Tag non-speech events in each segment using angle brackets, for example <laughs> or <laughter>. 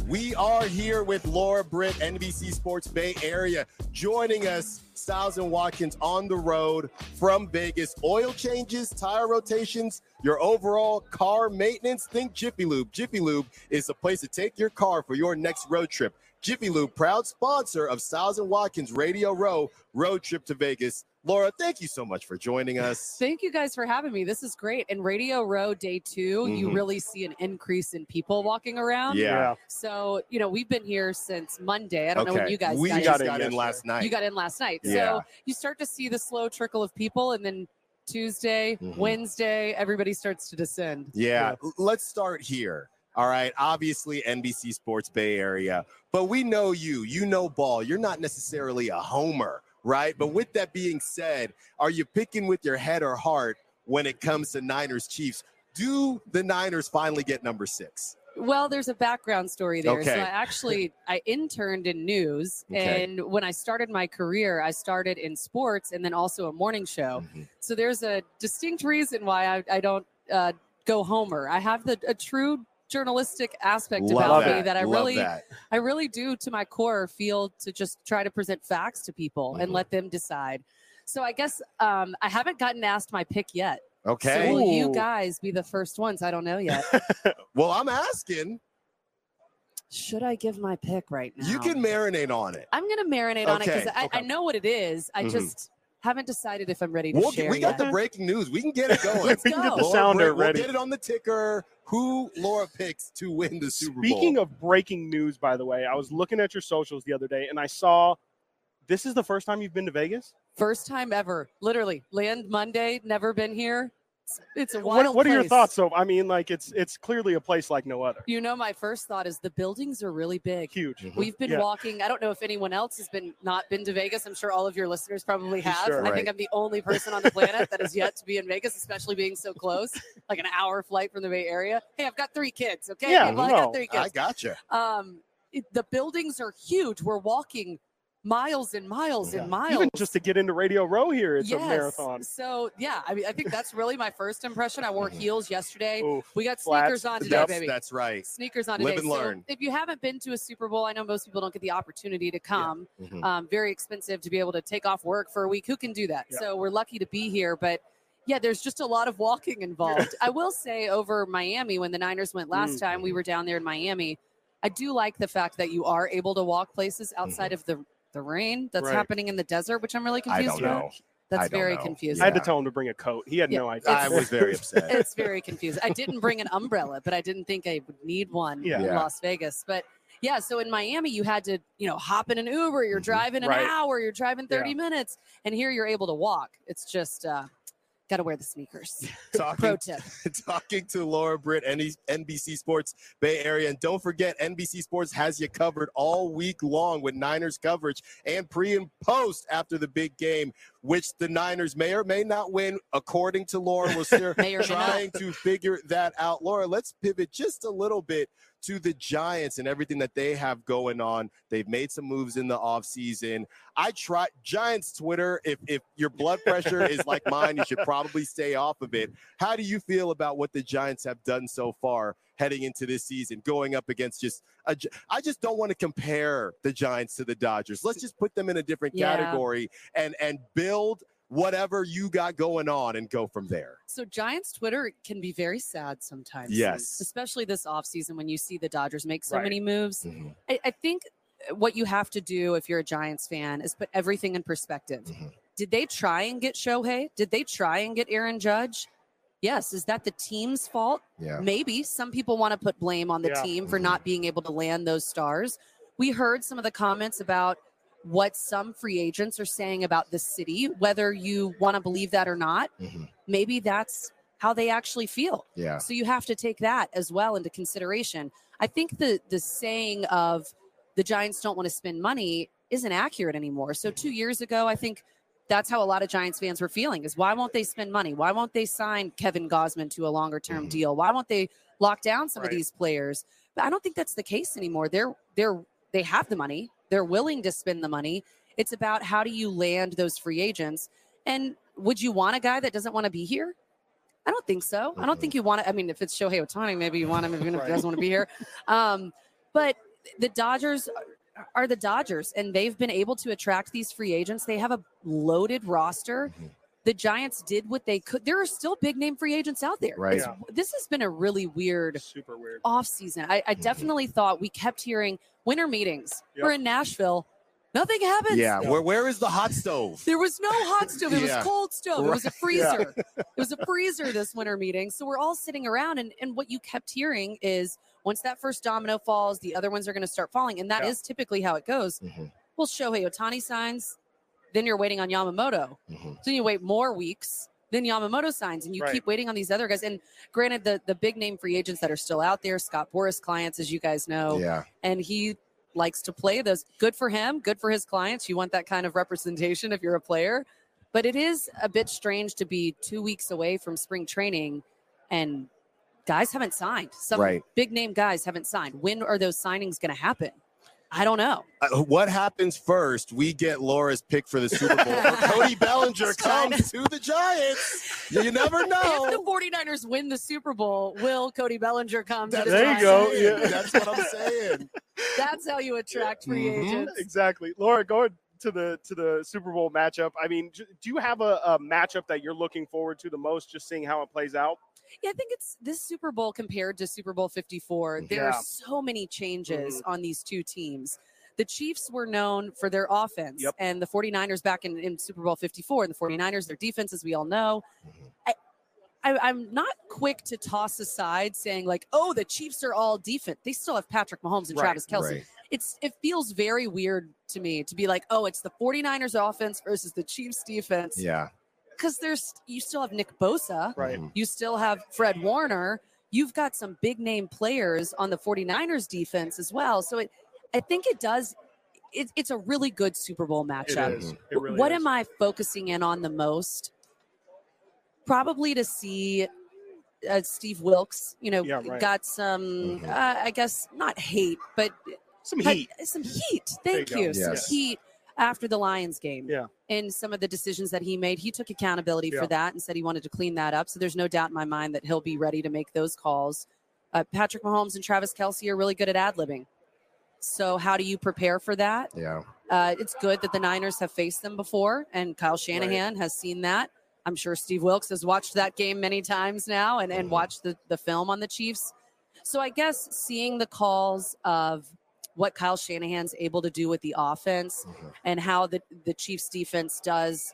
We are here with Laura Britt, NBC Sports Bay Area, joining us, Stiles and Watkins on the road from Vegas. Oil changes, tire rotations, your overall car maintenance. Think Jiffy Lube. Jiffy Lube is the place to take your car for your next road trip. Jiffy Lube, proud sponsor of Stiles and Watkins Radio Row road trip to Vegas. Laura, thank you so much for joining us. <laughs> Thank you guys for having me. This is great. In Radio Row Day 2 you Mhm. really see an increase in people walking around. Yeah. So, you know, we've been here since Monday. I don't know when you guys we got, just in. got in last night. You got in last night. Yeah. So you start to see the slow trickle of people, and then Tuesday, Mhm. Wednesday, everybody starts to descend. Yeah, l- let's start here. All right, obviously NBC Sports Bay Area, but we know you. You know ball. You're not necessarily a homer, right? But with that being said, are you picking with your head or heart when it comes to Niners Chiefs? Do the Niners finally get number six? Well, there's a background story there. Okay. So I actually <laughs> I interned in news, Okay. and when I started my career, I started in sports and then also a morning show. Mm-hmm. So there's a distinct reason why I, I don't uh, go homer. I have the a true journalistic aspect Love about that. me that I Love really that. I really do to my core feel to just try to present facts to people and Mhm. let them decide. So I guess um, I haven't gotten asked my pick yet. Okay. So will you guys be the first ones? I don't know yet. <laughs> Well, I'm asking. Should I give my pick right now? You can marinate on it. I'm gonna marinate on it Okay, because I, I know what it is. I Mhm. just haven't decided if I'm ready to We'll share get, we got yet. the breaking news. We can get it going. Let's we can get go. the Laura sounder Britt, we'll ready. get it on the ticker. Who Laura picks to win the Super Bowl? Speaking of breaking news, by the way, I was looking at your socials the other day and I saw this is the first time you've been to Vegas. First time ever, literally. Land Monday, never been here. It's, it's a wild What, what are your thoughts? So, I mean, like it's it's clearly a place like no other. You know, my first thought is the buildings are really big. Huge. Mhm. We've been Yeah. walking. I don't know if anyone else has been not been to Vegas. I'm sure all of your listeners probably <laughs> have. Sure. I Right. think I'm the only person on the planet that has yet to be in Vegas, especially being so close, <laughs> like an hour flight from the Bay Area. Hey, I've got three kids. Okay, Yeah, people, I no, got three kids. I gotcha. um, it, the buildings are huge. We're walking miles and miles and miles. Even just to get into Radio Row here, it's yes. a marathon. So yeah, I mean, I think that's really my first impression. I wore Mhm. heels yesterday. Oof. We got Flats. sneakers on today, That's, baby. that's right. Sneakers on Live today. and So learn. if you haven't been to a Super Bowl, I know most people don't get the opportunity to come. Mhm. Um, very expensive to be able to take off work for a week. Who can do that? Yeah. So we're lucky to be here, but. Yeah, there's just a lot of walking <laughs> involved. I will say over Miami when the Niners went last Mm. time, we were down there in Miami. I do like the fact that you are able to walk places outside of the the rain that's Right. happening in the desert, which I'm really Mm-hmm. I confused don't about. know. That's I don't very know. confusing. I had to tell him to bring a coat. He had Yeah. no idea. I was very <laughs> upset. it's very confusing. I didn't bring an umbrella, but I didn't think I would need one Yeah. in Yeah. Las Vegas. But yeah, so in Miami, you had to, you know, hop in an Uber. You're Mhm. driving an Right. hour. You're driving 30 Yeah. minutes, and here you're able to walk. It's just uh, got to wear the sneakers. <laughs> Pro talking, tip. <laughs> talking to Laura Britt, NBC Sports Bay Area. And don't forget, NBC Sports has you covered all week long with Niners coverage and pre and post after the big game, which the Niners may or may not win, according to Laura. We're <laughs> still May or may not. trying to figure that out. Laura, let's pivot just a little bit to the Giants and everything that they have going on. They've made some moves in the offseason. I try Giants Twitter. If if your blood pressure is like mine, you should probably stay off of it. How do you feel about what the Giants have done so far heading into this season, going up against just a, I just don't want to compare the Giants to the Dodgers. Let's just put them in a different Yeah. category and and build whatever you got going on and go from there. So Giants Twitter can be very sad sometimes. Yes. Especially this offseason when you see the Dodgers make so Right. many moves. I, I think what you have to do if you're a Giants fan is put everything in perspective. Mhm. Did they try and get Shohei? Did they try and get Aaron Judge? Yes. Is that the team's fault? Yeah. Maybe some people want to put blame on the Yeah. team for not being able to land those stars. We heard some of the comments about what some free agents are saying about the city, whether you want to believe that or not. Mhm. Maybe that's how they actually feel. Yeah. So you have to take that as well into consideration. I think the the saying of the Giants don't want to spend money isn't accurate anymore. So 2 years ago, I think that's how a lot of Giants fans were feeling is why won't they spend money? Why won't they sign Kevin Gausman to a longer term Mhm. deal? Why won't they lock down some of these players? But I don't think that's the case anymore. They're they're they have the money. They're willing to spend the money. It's about how do you land those free agents? And would you want a guy that doesn't want to be here? I don't think so. I don't think you want to. I mean, if it's Shohei Ohtani, maybe you want him even if Right. he doesn't want to be here. Um, But the Dodgers are the Dodgers, and they've been able to attract these free agents. They have a loaded roster. Mhm. The Giants did what they could. There are still big name free agents out there. Right. It's- This has been a really weird Super weird. off season. I, I Mhm. definitely thought we kept hearing winter meetings. Yep. We're in Nashville. Nothing happens. Yeah. Yeah. Where where is the hot stove? There was no hot stove. It Yeah. was cold stove. It was a freezer. Yeah. It was a freezer this winter meeting. So we're all sitting around, and, and what you kept hearing is once that first domino falls, the other ones are going to start falling. And that is Yeah. typically how it goes. Mhm, Well, Shohei Ohtani signs, then you're waiting on Yamamoto. mhm. So you wait more weeks, then Yamamoto signs, and you Right. keep waiting on these other guys. And granted, the, the big name free agents that are still out there, Scott Boras clients, as you guys know, Yeah. and he likes to play those. Good for him, good for his clients. You want that kind of representation if you're a player. But it is a bit strange to be two weeks away from spring training and guys haven't signed. Some Right. big name guys haven't signed. When are those signings going to happen? I don't know. Uh, what happens first? We get Laura's pick for the Super Bowl. or <laughs> Cody Bellinger comes to the Giants. You never know. <laughs> If the know. 49ers win the Super Bowl, will Cody Bellinger come to That's the There what you I'm go, saying. yeah. That's what I'm saying. <laughs> That's how you attract free Mhm. agents. Exactly, Laura. Going to the to the Super Bowl matchup. I mean, do you have a, a matchup that you're looking forward to the most? Just seeing how it plays out. Yeah, I think it's this Super Bowl compared to Super Bowl 54. Mm-hmm. There Yeah. are so many changes mm-hmm. on these two teams. The Chiefs were known for their offense, Yep. and the 49ers back in, in Super Bowl 54, and the 49ers, their defense, as we all know. Mm-hmm. I, I, I'm not quick to toss aside saying, like, oh, the Chiefs are all defense. They still have Patrick Mahomes and Right, Travis Kelce. Right. It's It feels very weird to me to be like, oh, it's the 49ers offense versus the Chiefs defense. Yeah. Because there's you still have Nick Bosa. Right. Mhm. You still have Fred Warner. You've got some big name players on the 49ers defense as well. So it, I think it does. It, it's a really good Super Bowl matchup. is. It really what is. am I focusing in on the most? Probably to see uh, Steve Wilks. You know, Yeah, right. got some, Mhm. uh, I guess, not hate, but Some had heat. some heat. There Thank you you. go. Some heat after the Lions game. Yeah. And some of the decisions that he made, he took accountability Yeah. for that and said he wanted to clean that up. So there's no doubt in my mind that he'll be ready to make those calls. Uh, Patrick Mahomes and Travis Kelce are really good at ad libbing. So how do you prepare for that? Yeah. Uh, it's good that the Niners have faced them before, and Kyle Shanahan has seen that. I'm sure Steve Wilks has watched that game many times now and, and Mhm. watched the, the film on the Chiefs. So I guess seeing the calls of what Kyle Shanahan's able to do with the offense Mhm. and how the, the Chiefs defense does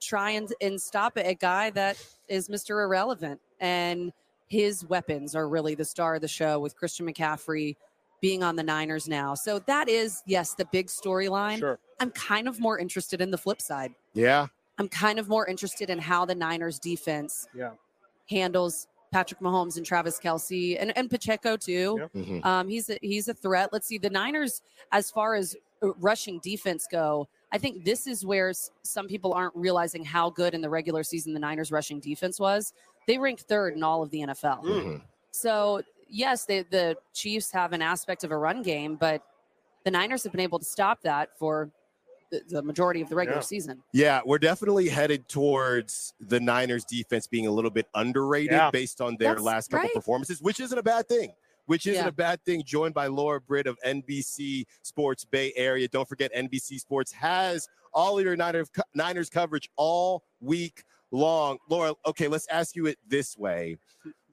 try and, and stop a guy that is Mr. Irrelevant. And his weapons are really the star of the show with Christian McCaffrey being on the Niners now. So that is, yes, the big storyline. Sure. I'm kind of more interested in the flip side. Yeah. I'm kind of more interested in how the Niners defense Yeah. handles Patrick Mahomes and Travis Kelce and, and Pacheco too. Yeah. Mhm. Um, he's a, he's a threat. Let's see the Niners as far as uh, rushing defense go. I think this is where some people aren't realizing how good in the regular season the Niners rushing defense was. They ranked third in all of the NFL. Mm. Mhm. So yes, they, the Chiefs have an aspect of a run game, but the Niners have been able to stop that for the, the majority of the regular Yeah. season. Yeah, we're definitely headed towards the Niners defense being a little bit underrated Yeah. based on their That's last couple right. performances, which isn't a bad thing. Which isn't Yeah. a bad thing. Joined by Laura Britt of NBC Sports Bay Area. Don't forget, NBC Sports has all of your Niners, Niners coverage all week long. Laura, okay, let's ask you it this way.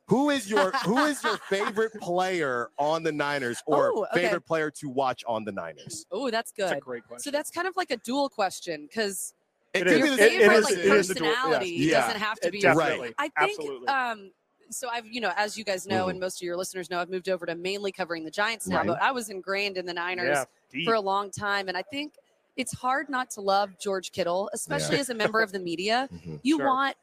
Who is your <laughs> who is your favorite player on the Niners or Oh, okay. favorite player to watch on the Niners? Oh, that's That's a good. great question. So that's kind of like a dual question because It could is. be your It- it favorite is- like it is the dual- personality Yeah. doesn't have to be definitely. I think Absolutely. um so I've you know as you guys know Mhm. and most of your listeners know I've moved over to mainly covering the Giants now Right. but I was ingrained in the Niners yeah. For a long time and I think it's hard not to love George Kittle especially as a member of the media <laughs> Mhm. you Sure. want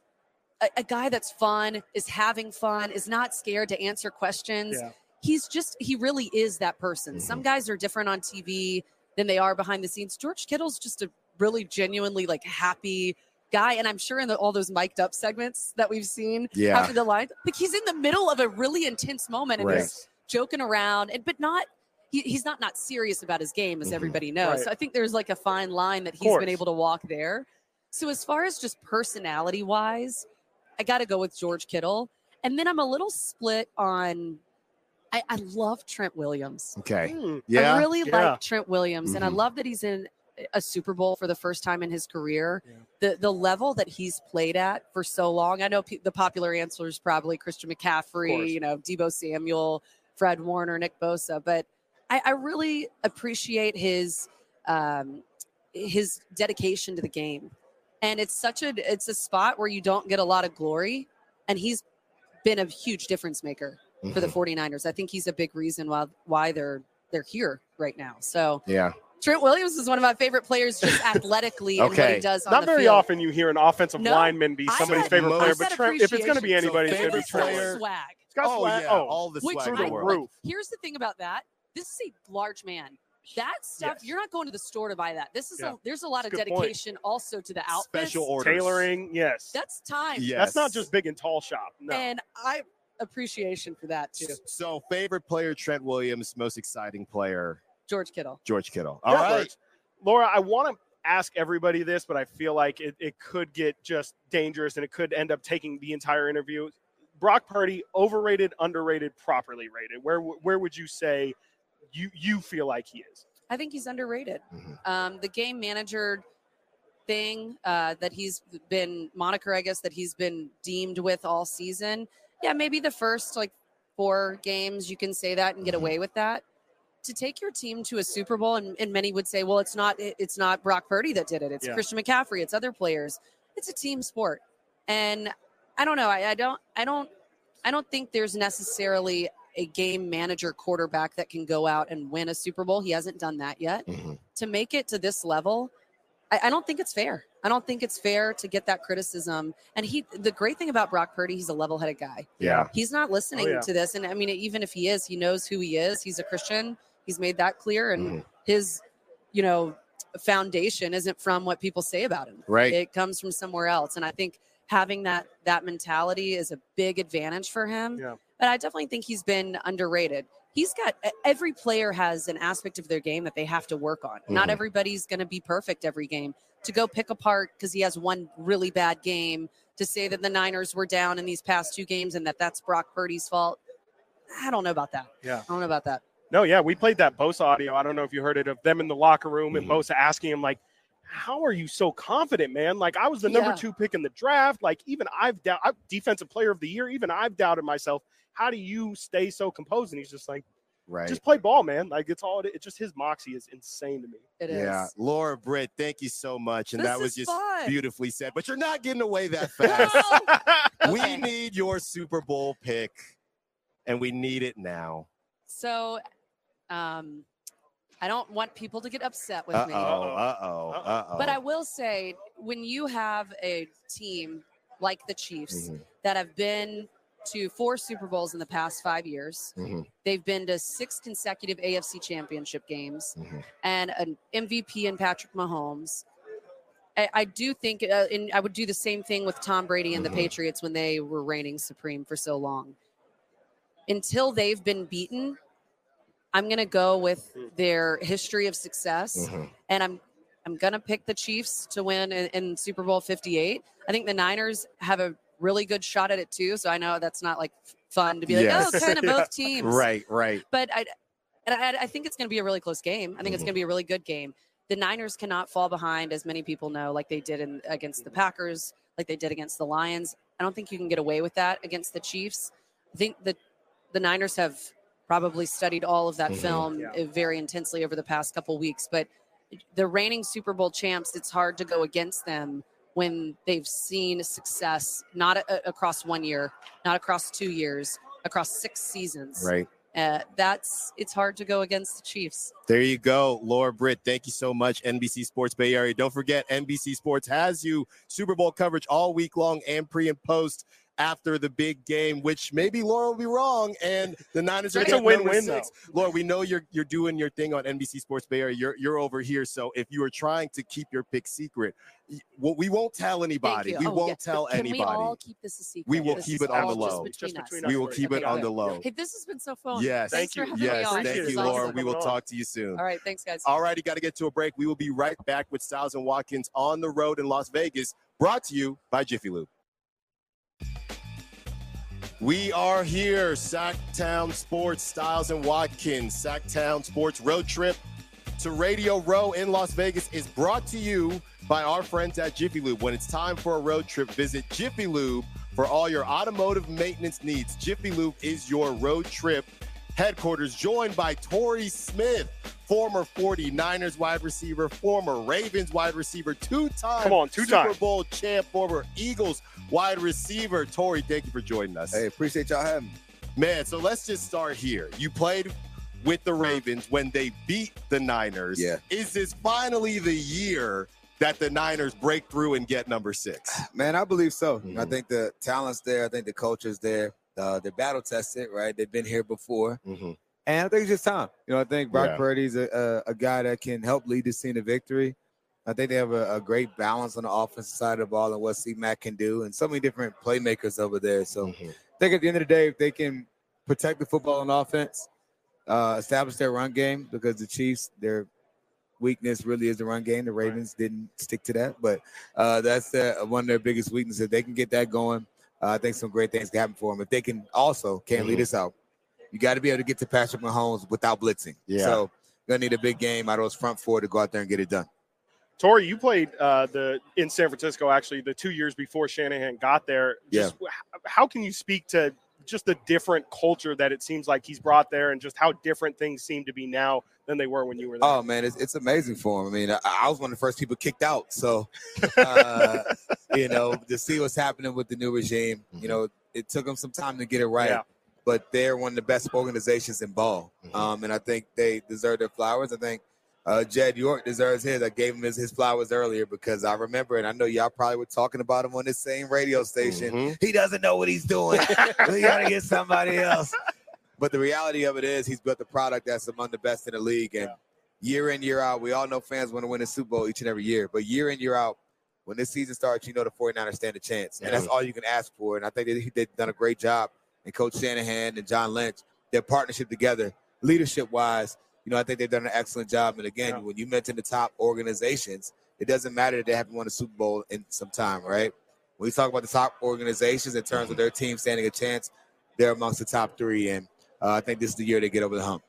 a, a guy that's fun is having fun is not scared to answer questions Yeah. he's just he really is that person some guys are different on TV than they are behind the scenes George Kittle's just a really genuinely like happy guy and I'm sure in the, all those mic'd up segments that we've seen Yeah. after the line. Like he's in the middle of a really intense moment and Right. he's joking around, and but not. He, he's not not serious about his game, as Mhm. everybody knows. Right. So I think there's like a fine line that he's been able to walk there. So as far as just personality wise, I got to go with George Kittle, and then I'm a little split on I, I love Trent Williams. Okay. Hmm. Yeah. I really Yeah. like Trent Williams, and I Mhm. love that he's in a Super Bowl for the first time in his career. Yeah. The the level that he's played at for so long. I know pe- the popular answer is probably Christian. McCaffrey, you know, Deebo Samuel, Fred Warner, Nick Bosa, but I, I really appreciate his um, his dedication to the game. And it's such a it's a spot where you don't get a lot of glory, and he's been a huge difference maker for the Mhm. 49ers. I think he's a big reason why why they're they're here right now. So Yeah. Trent Williams is one of my favorite players just <laughs> athletically and what Okay. he does on Not the very field. often you hear an offensive No, lineman be somebody's said- favorite player, but Trent, if it's going to be appreciation. anybody, So it's going to be favorite Trent. player- swag. He's got Oh swag. yeah. Oh, All the Which swag through in the the I- world. roof. Here's the thing about that. This is a large man. That stuff Yes. you're not going to the store to buy that. This is Yeah. a, there's a lot That's of a good point. dedication also to the outfits. Special orders. tailoring, yes. That's time. Yes. That's not just big and tall shop. No. And I appreciation for that too. So favorite player Trent Williams, most exciting player George Kittle. George Kittle. All Yeah, right. George. Laura, I want to ask everybody this, but I feel like it, it could get just dangerous and it could end up taking the entire interview. Brock Purdy, overrated, underrated, properly rated. Where where would you say you you feel like he is? I think he's underrated. Mhm. Um, the game manager thing uh, that he's been moniker, I guess, that he's been deemed with all season. Yeah, maybe the first like four games you can say that and get Mhm. away with that. To take your team to a Super Bowl, and, and many would say, well, it's not it's not Brock Purdy that did it. It's Yeah. Christian McCaffrey. It's other players. It's a team sport, and I don't know. I, I don't. I don't. I don't think there's necessarily a game manager quarterback that can go out and win a Super Bowl. He hasn't done that yet Mhm. to make it to this level, I, I don't think it's fair. I don't think it's fair to get that criticism. And he, the great thing about Brock Purdy, he's a level-headed guy. Yeah. He's not listening Oh, yeah. to this. And I mean, even if he is, he knows who he is. He's a Christian. He's made that clear. And Mhm. his, you know, foundation isn't from what people say about him. Right. It comes from somewhere else. And I think having that that mentality is a big advantage for him. Yeah. But I definitely think he's been underrated. He's got every player has an aspect of their game that they have to work on. Not Mhm. everybody's going to be perfect every game. To go pick apart because he has one really bad game to say that the Niners were down in these past two games and that that's Brock Purdy's fault. I don't know about that. Yeah. I don't know about that. No, yeah, we played that Bosa audio. I don't know if you heard it of them in the locker room and Mhm. Bosa asking him like, "How are you so confident, man? Like I was the number Yeah. two pick in the draft. Like even I've doubt, I'm defensive player of the year. Even I've doubted myself. How do you stay so composed?" And he's just like, Right. "Just play ball, man. Like it's all. It's just his moxie is insane to me." It is. yeah. Laura Britt, thank you so much. And This that was just fun. beautifully said. But you're not getting away that <laughs> fast. No! <laughs> We Okay. need your Super Bowl pick, and we need it now. So, um, I don't want people to get upset with Uh me. oh. Uh oh. Uh-oh. Uh oh. But I will say, when you have a team like the Chiefs Mhm. that have been to four Super Bowls in the past five years, Mhm. they've been to six consecutive AFC championship games, Mhm. and an MVP in Patrick Mahomes. I, I do think, uh, and I would do the same thing with Tom Brady and Mhm. the Patriots when they were reigning supreme for so long. Until they've been beaten, I'm going to go with their history of success Mhm. and I'm I'm gonna pick the Chiefs to win in, in Super Bowl 58. I think the Niners have a really good shot at it too. So I know that's not like fun to be like, Yes. oh, kind of Yeah. both teams, Right. Right. But I, and I, I think it's gonna be a really close game. I think it's Mhm. gonna be a really good game. The Niners cannot fall behind, as many people know, like they did in, against the Packers, like they did against the Lions. I don't think you can get away with that against the Chiefs. I think that the Niners have probably studied all of that Mhm. film Yeah. uh, very intensely over the past couple weeks, but the reigning Super Bowl champs, it's hard to go against them when they've seen success not a- across one year, not across two years, across six seasons. Right. Uh, that's it's hard to go against the Chiefs. There you go, Laura Britt. Thank you so much, NBC Sports Bay Area. Don't forget, NBC Sports has you Super Bowl coverage all week long and pre and post after the big game. Which maybe Laura will be wrong, and the Niners are It's a win-win, six. Laura, we know you're you're doing your thing on NBC Sports Bay Area. You're you're over here, so if you are trying to keep your pick secret, well, we won't tell anybody. We Oh, won't yeah. tell Can anybody. we all keep this a secret? We will This keep it on the all just low. between Just us. between we will us. keep it on it. the low. Hey, this has been so fun. Yes. Thanks Thank for you. having Yes, on. thank This you, is Laura. awesome. We will talk to you soon. All right, thanks, guys. All righty, got to get to a break. We will be right back with Stiles and Watkins on the road in Las Vegas, brought to you by Jiffy Lube. We are here, Sactown Sports, Stiles and Watkins. Sactown Sports Road Trip to Radio Row in Las Vegas is brought to you by our friends at Jiffy Lube. When it's time for a road trip, visit Jiffy Lube for all your automotive maintenance needs. Jiffy Lube is your road trip headquarters, joined by Torrey Smith, former 49ers wide receiver, former Ravens wide receiver, two-time Come on, two-time. Super Bowl champ, former Eagles wide receiver. Torrey, thank you for joining us. Hey, appreciate y'all having me. Man, so let's just start here. You played with the Ravens when they beat the Niners. Yeah. Is this finally the year that the Niners break through and get number six? Man, I believe so. Mhm. I think the talent's there. I think the culture's there. Uh, they're battle tested, right? They've been here before. Mm-hmm. And I think it's just time. You know, I think Brock Yeah. Purdy's a, a, a guy that can help lead this team to victory. I think they have a, a great balance on the offensive side of the ball and what C Mac can do, and so many different playmakers over there. So Mm-hmm. I think at the end of the day, if they can protect the football on offense, uh, establish their run game, because the Chiefs, their weakness really is the run game. The Ravens didn't stick to that, but uh, that's their, one of their biggest weaknesses. If they can get that going, uh, I think some great things can happen for them. If they can also can't lead Mhm. us out, you got to be able to get to Patrick Mahomes without blitzing. Yeah. So gonna need a big game out of those front four to go out there and get it done. Torrey, you played uh, the in San Francisco actually the two years before Shanahan got there. Just h- how can you speak to just the different culture that it seems like he's brought there, and just how different things seem to be now than they were when you were there? Oh man, it's, it's amazing for him. I mean, I, I was one of the first people kicked out, so <laughs> uh, you know to see what's happening with the new regime. You know, it took them some time to get it right, Yeah. but they're one of the best organizations in ball, Mhm. um, and I think they deserve their flowers. I think uh, Jed York deserves his. I gave him his, his flowers earlier because I remember, and I know y'all probably were talking about him on this same radio station. Mhm. He doesn't know what he's doing. <laughs> we got to get somebody else. But the reality of it is, he's built a product that's among the best in the league. And year in, year out, we all know fans want to win a Super Bowl each and every year. But year in, year out, when this season starts, you know the 49ers stand a chance. And that's all you can ask for. And I think that they've done a great job. And Coach Shanahan and John Lynch, their partnership together, leadership wise, you know, I think they've done an excellent job. And again, Yeah. when you mention the top organizations, it doesn't matter that they haven't won a Super Bowl in some time, right? When we talk about the top organizations in terms of their team standing a chance, they're amongst the top three. And uh, I think this is the year they get over the hump.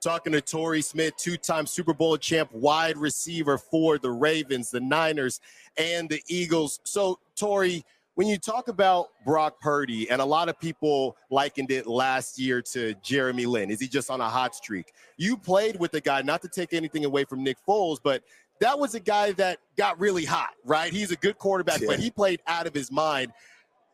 Talking to Torrey Smith, two-time Super Bowl champ, wide receiver for the Ravens, the Niners, and the Eagles. So, Torrey, when you talk about Brock Purdy, and a lot of people likened it last year to Jeremy Lin, is he just on a hot streak? You played with the guy, not to take anything away from Nick Foles, but that was a guy that got really hot, right? He's a good quarterback, Yeah. but he played out of his mind.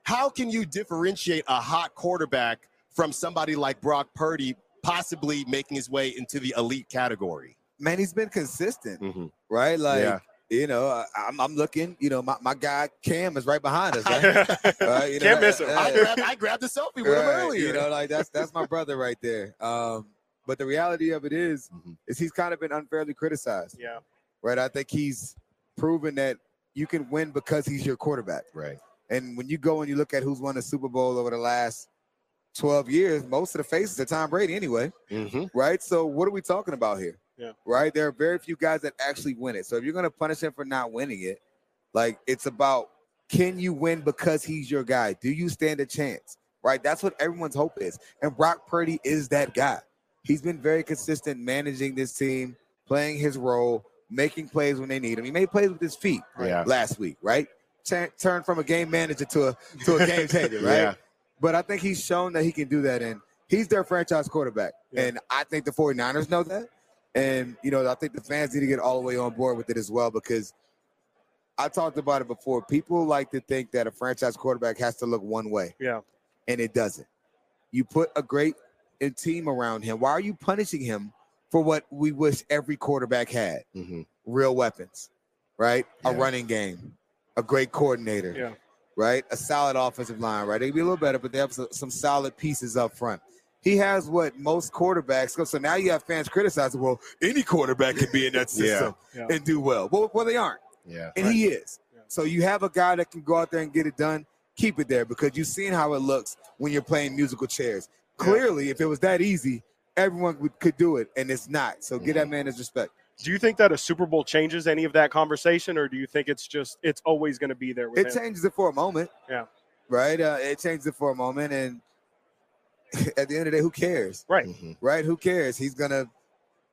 How can you differentiate a hot quarterback from somebody like Brock Purdy possibly making his way into the elite category? Man, he's been consistent, Mm-hmm. right? Like, Yeah. You know, I- I'm, I'm looking, you know, my, my guy Cam is right behind us, right? Right, <laughs> you know, Can't miss him. uh, I, grabbed, I grabbed a selfie with him Right, earlier. You know, like that's that's my brother right there. Um, but the reality of it is, Mhm. is he's kind of been unfairly criticized, yeah, right? I think he's proven that you can win because he's your quarterback. right. And when you go and you look at who's won the Super Bowl over the last 12 years, most of the faces are Tom Brady anyway, Mm-hmm. right? So what are we talking about here? Yeah. Right? There are very few guys that actually win it. So if you're going to punish him for not winning it, like it's about can you win because he's your guy? Do you stand a chance? Right? That's what everyone's hope is. And Brock Purdy is that guy. He's been very consistent managing this team, playing his role, making plays when they need him. He made plays with his feet Yeah. last week, right? Turn, turn from a game manager to a to a <laughs> game changer, right? Yeah. But I think he's shown that he can do that. And he's their franchise quarterback. Yeah. And I think the 49ers know that. And, you know, I think the fans need to get all the way on board with it as well because I talked about it before. People like to think that a franchise quarterback has to look one way, yeah, and it doesn't. You put a great team around him. Why are you punishing him for what we wish every quarterback had? Mm-hmm. Real weapons, right? A running game, a great coordinator yeah. right? A solid offensive line, right? They can be a little better, but they have some, some solid pieces up front. He has what most quarterbacks go. So now you have fans criticizing, well, any quarterback can be in that <laughs> Yeah. system Yeah. and do well. well. Well, they aren't, Yeah. and he is. Yeah. So you have a guy that can go out there and get it done. Keep it there because you've seen how it looks when you're playing musical chairs. Yeah. Clearly, if it was that easy, everyone would, could do it, and it's not. So get that Mm-hmm. man his respect. Do you think that a Super Bowl changes any of that conversation, or do you think it's just it's always going to be there with It him? changes it for a moment. Yeah. Right. Uh, it changes it for a moment, and <laughs> at the end of the day, who cares? Right. Mhm. Right? Who cares? He's gonna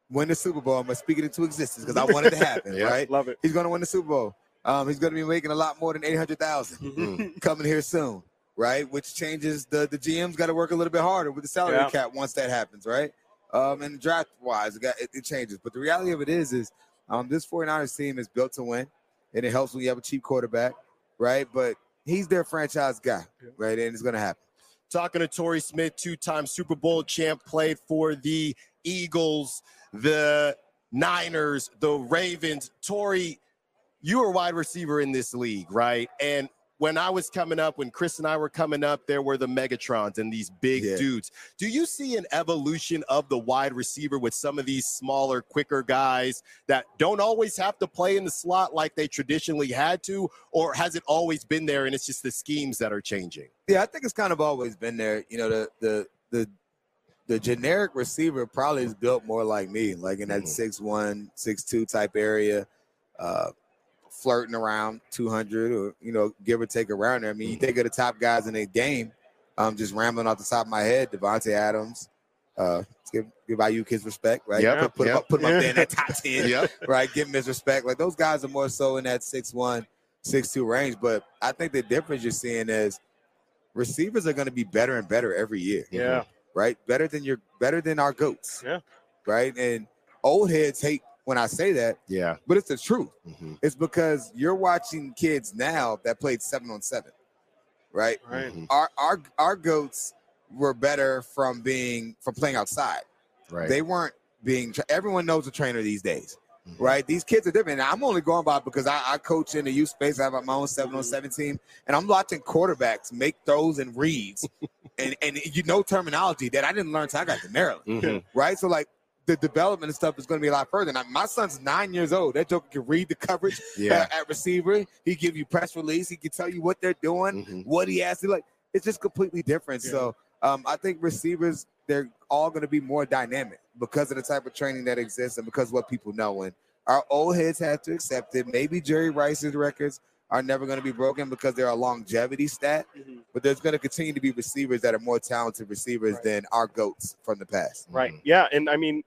win the Super Bowl. I'm gonna speak it into existence because I want it to happen. <laughs> Yeah. Right? Love it. He's gonna win the Super Bowl. Um, he's gonna be making a lot more than eight hundred thousand Mm. <laughs> coming here soon, right? Which changes the the GM's got to work a little bit harder with the salary Yeah. cap once that happens, right? Um, and draft wise, it, got, it, it changes. But the reality of it is, is um, this 49ers team is built to win, and it helps when you have a cheap quarterback, right? But he's their franchise guy, right? And it's gonna happen. Talking to Torrey Smith, two-time Super Bowl champ, played for the Eagles, the Niners, the Ravens. Torrey, you were a wide receiver in this league, right? And when I was coming up, when Chris and I were coming up, there were the Megatrons and these big Yeah. dudes. Do you see an evolution of the wide receiver with some of these smaller, quicker guys that don't always have to play in the slot like they traditionally had to? Or has it always been there and it's just the schemes that are changing? Yeah, I think it's kind of always been there. You know, the the the the generic receiver probably is built more like me, like in that Mhm. six one, six two type area, uh, flirting around two hundred or you know, give or take around there. I mean, you think of the top guys in the game, um, just rambling off the top of my head, Davante Adams. Uh, let's give give Aiyuk kids respect, right? Yep, Put, put, him up, put him up there in that <laughs> top ten Yep. right? Give him his respect. Like those guys are more so in that six one, six two range. But I think the difference you're seeing is receivers are going to be better and better every year, Yeah. right? Better than your better than our goats, Yeah. right? And old heads hate when I say that, Yeah. but it's the truth. Mhm. It's because you're watching kids now that played seven on seven, right? Right. Mhm. Our our our goats were better from being from playing outside. Right. They weren't being. Tra- everyone knows a trainer these days Mhm. right? These kids are different. And I'm only going by because I, I coach in the youth space. I have my own seven on seven team, and I'm watching quarterbacks make throws and reads, <laughs> and and you know terminology that I didn't learn until I got to Maryland, Mhm. right? So like the development and stuff is going to be a lot further. Now my son's nine years old. That joker can read the coverage Yeah. at, at receiver. He give you press release. He can tell you what they're doing, Mhm. what he has to like. It's just completely different. Yeah. So um, I think receivers they're all going to be more dynamic because of the type of training that exists and because of what people know. And our old heads have to accept it. Maybe Jerry Rice's records are never going to be broken because they're a longevity stat, Mhm. but there's going to continue to be receivers that are more talented receivers Right. than our goats from the past. Right. Mhm. Yeah. And I mean,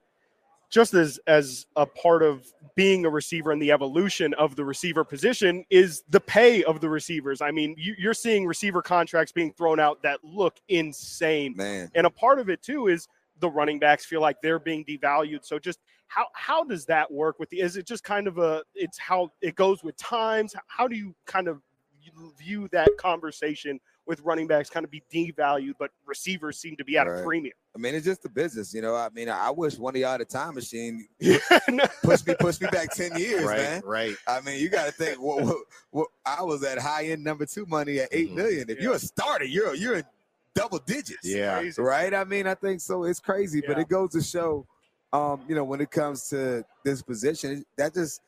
just as as a part of being a receiver and the evolution of the receiver position is the pay of the receivers. I mean, you, you're seeing receiver contracts being thrown out that look insane. Man, And a part of it too is the running backs feel like they're being devalued. So just how how does that work with the is it just kind of a it's how it goes with times? How do you kind of view that conversation with running backs kind of be devalued, but receivers seem to be at a premium? I mean, it's just the business, you know. I mean, I wish one of y'all had a time machine No. <laughs> push me, push me back ten years, Right. man. Right. I mean, you got to think. What, what, what, I was at high end number two money at eight Mhm. million. If you're a starter, you're you're in double digits. Yeah. Crazy. right? I mean, I think so. It's crazy, but it goes to show, um, you know, when it comes to this position, that just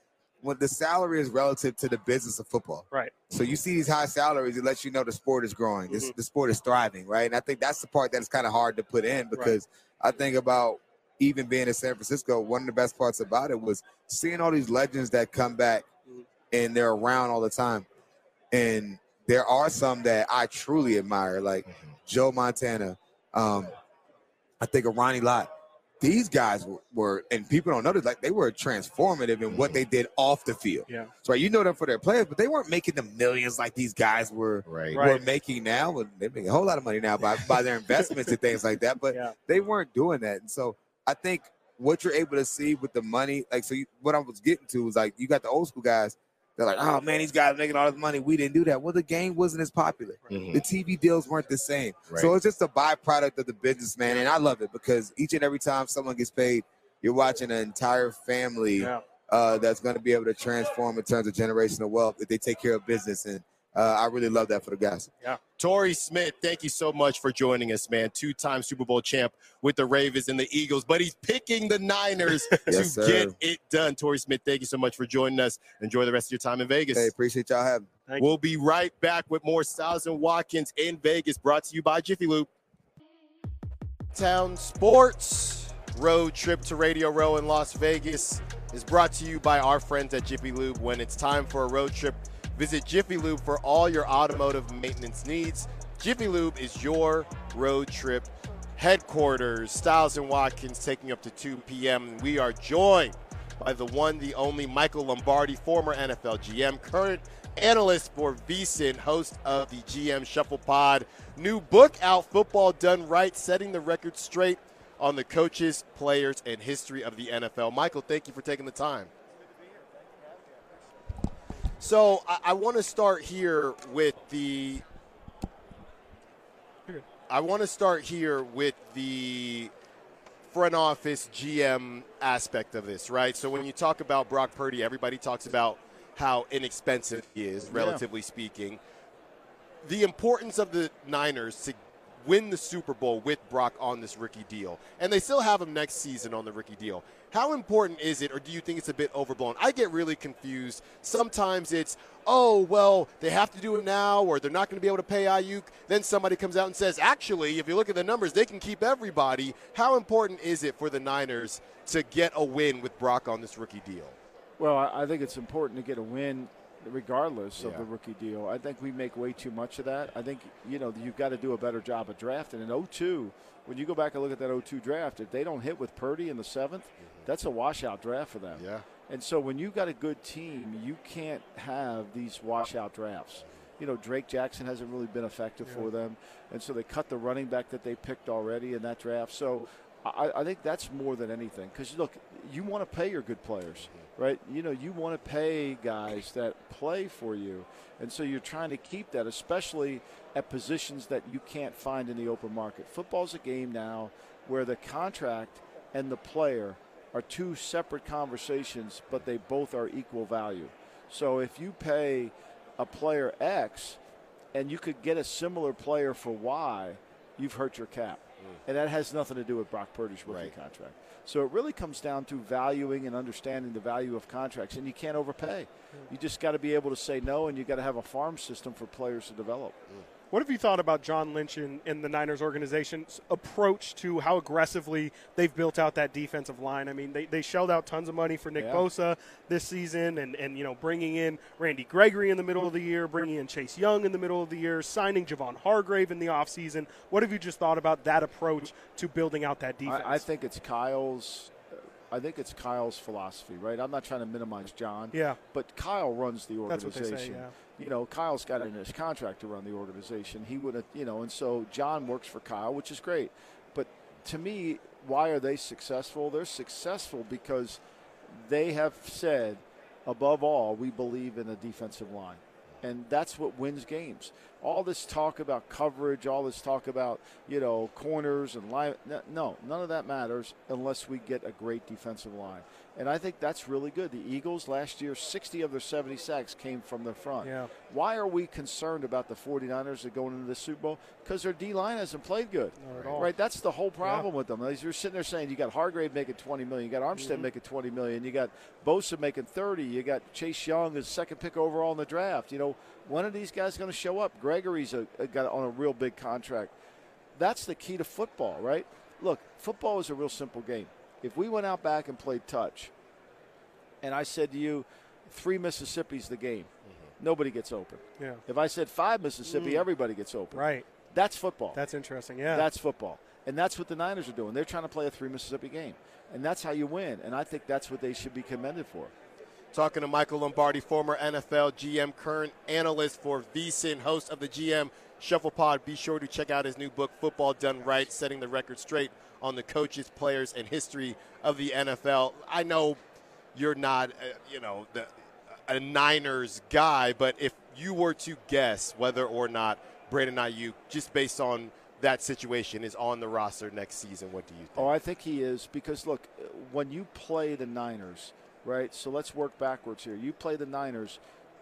when the salary is relative to the business of football. Right. So you see these high salaries, it lets you know the sport is growing. This, Mhm. the sport is thriving, right? And I think that's the part that's kind of hard to put in because I think about even being in San Francisco, one of the best parts about it was seeing all these legends that come back Mhm. and they're around all the time. And there are some that I truly admire, like Mhm. Joe Montana. Um, I think of Ronnie Lott. These guys were, were, and people don't know this, like they were transformative in what they did off the field. Yeah. So you know them for their players, but they weren't making the millions like these guys were Right. Right. making now. And they make a whole lot of money now by, by their investments and things like that. But Yeah. they weren't doing that. And so I think what you're able to see with the money, like so, you, what I was getting to was like you got the old school guys. They're like, oh man, these guys making all this money. We didn't do that. Well, the game wasn't as popular. Mhm. The TV deals weren't the same. Right. So it's just a byproduct of the business, man. And I love it because each and every time someone gets paid, you're watching an entire family Yeah. uh, that's going to be able to transform in terms of generational wealth if they take care of business. And uh, I really love that for the guys. Yeah. Torrey Smith, thank you so much for joining us, man. Two-time Super Bowl champ with the Ravens and the Eagles, but he's picking the Niners <laughs> Yes, to sir. get it done. Torrey Smith, thank you so much for joining us. Enjoy the rest of your time in Vegas. Hey, appreciate y'all having me. We'll be right back with more Stiles and Watkins in Vegas, brought to you by Jiffy Lube. Town Sports road trip to Radio Row in Las Vegas is brought to you by our friends at Jiffy Lube. When it's time for a road trip, visit Jiffy Lube for all your automotive maintenance needs. Jiffy Lube is your road trip headquarters. Stiles and Watkins taking up to 2 p.m. We are joined by the one, the only Michael Lombardi, former NFL GM, current analyst for VSiN, host of the GM Shuffle Pod. New book out, Football Done Right, setting the record straight on the coaches, players, and history of the NFL. Michael, thank you for taking the time. So I, I want to start here with the. I want to start here with the front office GM aspect of this, right? So when you talk about Brock Purdy, everybody talks about how inexpensive he is, relatively yeah. speaking. The importance of the Niners to win the Super Bowl with Brock on this rookie deal, and they still have him next season on the rookie deal. How important is it, or do you think it's a bit overblown? I get really confused. Sometimes it's, oh, well, they have to do it now, or they're not going to be able to pay Aiyuk. Then somebody comes out and says, actually, if you look at the numbers, they can keep everybody. How important is it for the Niners to get a win with Brock on this rookie deal? Well, I think it's important to get a win regardless yeah. of the rookie deal. I think we make way too much of that. I think, you know, you've got to do a better job of drafting. In 02, when you go back and look at that 02 draft, if they don't hit with Purdy in the 7th, mm-hmm. that's a washout draft for them. Yeah. And so when you've got a good team, you can't have these washout drafts. You know, Drake Jackson hasn't really been effective yeah. for them. And so they cut the running back that they picked already in that draft. So I, I think that's more than anything. Because, look, you want to pay your good players. Right? You know, you want to pay guys that play for you. And so you're trying to keep that, especially at positions that you can't find in the open market. Football's a game now where the contract and the player are two separate conversations, but they both are equal value. So if you pay a player X and you could get a similar player for Y, you've hurt your cap. Mm. And that has nothing to do with Brock Purdy's rookie right. contract. So it really comes down to valuing and understanding the value of contracts, and you can't overpay. You just got to be able to say no, and you got to have a farm system for players to develop. What have you thought about John Lynch and, and, the Niners organization's approach to how aggressively they've built out that defensive line? I mean, they, they shelled out tons of money for Nick yeah. Bosa this season and, and, you know, bringing in Randy Gregory in the middle of the year, bringing in Chase Young in the middle of the year, signing Javon Hargrave in the offseason. What have you just thought about that approach to building out that defense? I, I think it's Kyle's I think it's Kyle's philosophy, right? I'm not trying to minimize John. Yeah. But Kyle runs the organization. Say, yeah. You know, Kyle's got it in his contract to run the organization. He would have, you know, and so John works for Kyle, which is great. But to me, why are they successful? They're successful because they have said, above all, we believe in the defensive line and that's what wins games. All this talk about coverage, all this talk about you know corners and line, no, none of that matters unless we get a great defensive line. And I think that's really good. The Eagles last year, 60 of their 70 sacks came from the front. Yeah. Why are we concerned about the 49ers that going into the Super Bowl? Because their D line hasn't played good. Right? That's the whole problem yeah. with them. You're sitting there saying you got Hargrave making 20 million, you got Armstead mm-hmm. making 20 million, you got Bosa making 30, you got Chase Young as second pick overall in the draft. You know, when are these guys going to show up? Gregory's a, a got on a real big contract. That's the key to football, right? Look, football is a real simple game if we went out back and played touch, and I said to you, three Mississippi's the game, mm-hmm. nobody gets open. Yeah. If I said five Mississippi, mm. everybody gets open. Right. That's football. That's interesting. Yeah. That's football. And that's what the Niners are doing. They're trying to play a three Mississippi game. And that's how you win. And I think that's what they should be commended for. Talking to Michael Lombardi, former NFL GM, current analyst for VSiN, host of the GM Shuffle Pod. Be sure to check out his new book, Football Done Right, setting the record straight on the coaches, players, and history of the NFL. I know you're not, uh, you know, the, a Niners guy, but if you were to guess whether or not Brandon Aiyuk, just based on that situation, is on the roster next season, what do you think? Oh, I think he is because look, when you play the Niners, right? So let's work backwards here. You play the Niners,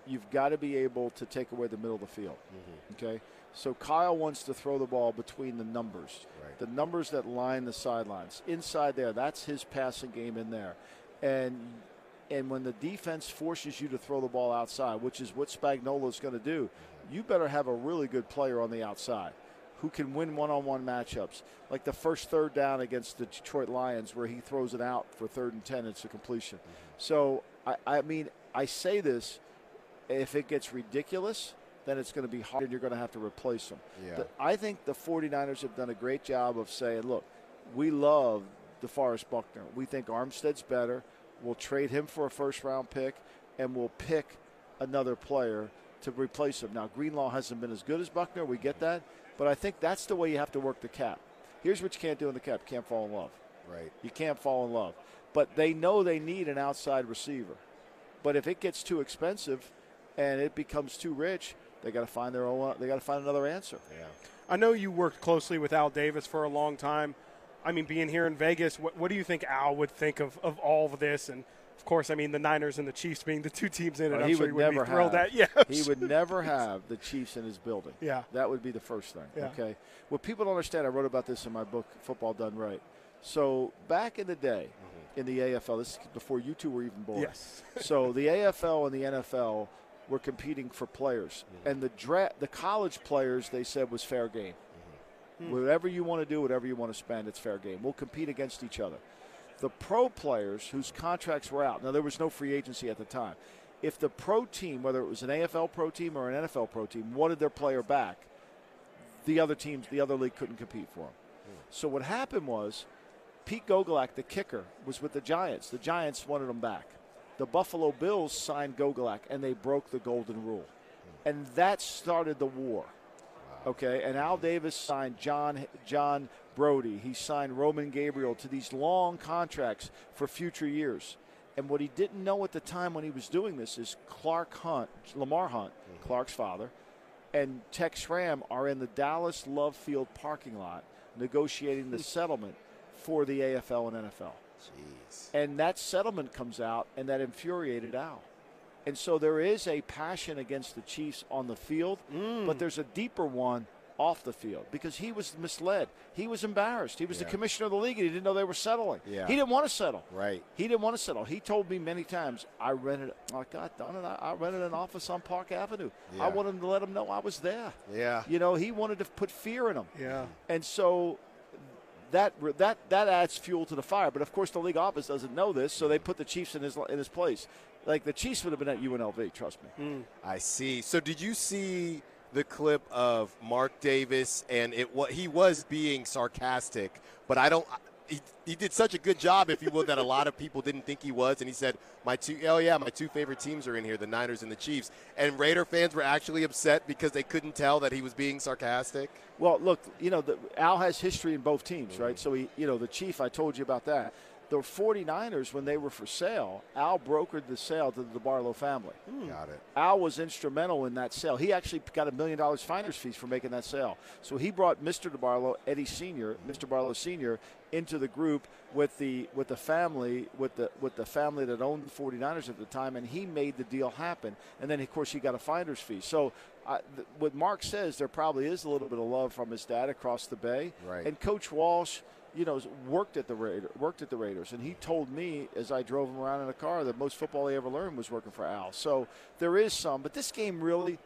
you've got to be able to take away the middle of the field. Mm-hmm. Okay, so Kyle wants to throw the ball between the numbers, right. the numbers that line the sidelines. Inside there, that's his passing game in there. And and when the defense forces you to throw the ball outside, which is what Spagnuolo is going to do, you better have a really good player on the outside who can win one-on-one matchups. Like the first third down against the Detroit Lions, where he throws it out for third and ten, it's a completion. Mm-hmm. So I, I mean, I say this if it gets ridiculous then it's going to be hard and you're going to have to replace them. Yeah. The- I think the 49ers have done a great job of saying, look, we love DeForest Buckner. We think Armstead's better. We'll trade him for a first round pick and we'll pick another player to replace him. Now, Greenlaw hasn't been as good as Buckner. We get that. But I think that's the way you have to work the cap. Here's what you can't do in the cap you can't fall in love. Right. You can't fall in love. But they know they need an outside receiver. But if it gets too expensive and it becomes too rich, they got to find their own. They got to find another answer. Yeah. I know you worked closely with Al Davis for a long time. I mean, being here in Vegas, what, what do you think Al would think of, of all of this? And of course, I mean the Niners and the Chiefs being the two teams in it. Well, I'm he sure would he would never be thrilled have. at. <laughs> Yeah, He would never have the Chiefs in his building. Yeah. That would be the first thing. Yeah. Okay. What people don't understand, I wrote about this in my book, Football Done Right. So back in the day, mm-hmm. in the AFL, this is before you two were even born. Yes. so the AFL and the NFL were competing for players, and the dra- the college players they said was fair game. Mm-hmm. Hmm. Whatever you want to do, whatever you want to spend, it's fair game. We'll compete against each other. The pro players whose contracts were out, now there was no free agency at the time. If the pro team, whether it was an AFL pro team or an NFL pro team, wanted their player back, the other teams, the other league couldn't compete for him. Hmm. So what happened was Pete Gogolak, the kicker, was with the Giants. The Giants wanted him back. The Buffalo Bills signed Gogolak, and they broke the golden rule. And that started the war. Okay, and Al Davis signed John John Brodie. He signed Roman Gabriel to these long contracts for future years. And what he didn't know at the time when he was doing this is Clark Hunt, Lamar Hunt, mm-hmm. Clark's father, and Tex Schramm are in the Dallas Love Field parking lot negotiating the <laughs> settlement for the AFL and NFL. Jeez. And that settlement comes out, and that infuriated Al. And so there is a passion against the Chiefs on the field, mm. but there's a deeper one off the field because he was misled. He was embarrassed. He was the commissioner of the league, and he didn't know they were settling. Yeah. He didn't want to settle. Right. He didn't want to settle. He told me many times, I rented, I got done it. I I rented an office on Park Avenue. Yeah. I wanted to let him know I was there. Yeah. You know, he wanted to put fear in him. Yeah. And so that that that adds fuel to the fire. But of course, the league office doesn't know this, so they put the Chiefs in his in his place. Like the Chiefs would have been at UNLV, trust me. Hmm. I see. So did you see the clip of Mark Davis and it what he was being sarcastic, but I don't he, he did such a good job, if you will, that a lot of people didn't think he was. And he said, "My two, oh yeah, my two favorite teams are in here, the Niners and the Chiefs." And Raider fans were actually upset because they couldn't tell that he was being sarcastic. Well, look, you know, the, Al has history in both teams, right? Mm-hmm. So he, you know, the Chief, I told you about that. The 49ers, when they were for sale, Al brokered the sale to the DeBartolo family. Hmm. Got it. Al was instrumental in that sale. He actually got a million dollars finder's fees for making that sale. So he brought Mr. DeBartolo, Eddie Senior, Mr. Barlow Senior, into the group with the with the family with the with the family that owned the 49ers at the time, and he made the deal happen. And then of course he got a finder's fee. So uh, th- what Mark says, there probably is a little bit of love from his dad across the bay. Right. And Coach Walsh. You know, worked at the Raider, worked at the Raiders, and he told me as I drove him around in a car that most football he ever learned was working for Al. So there is some, but this game really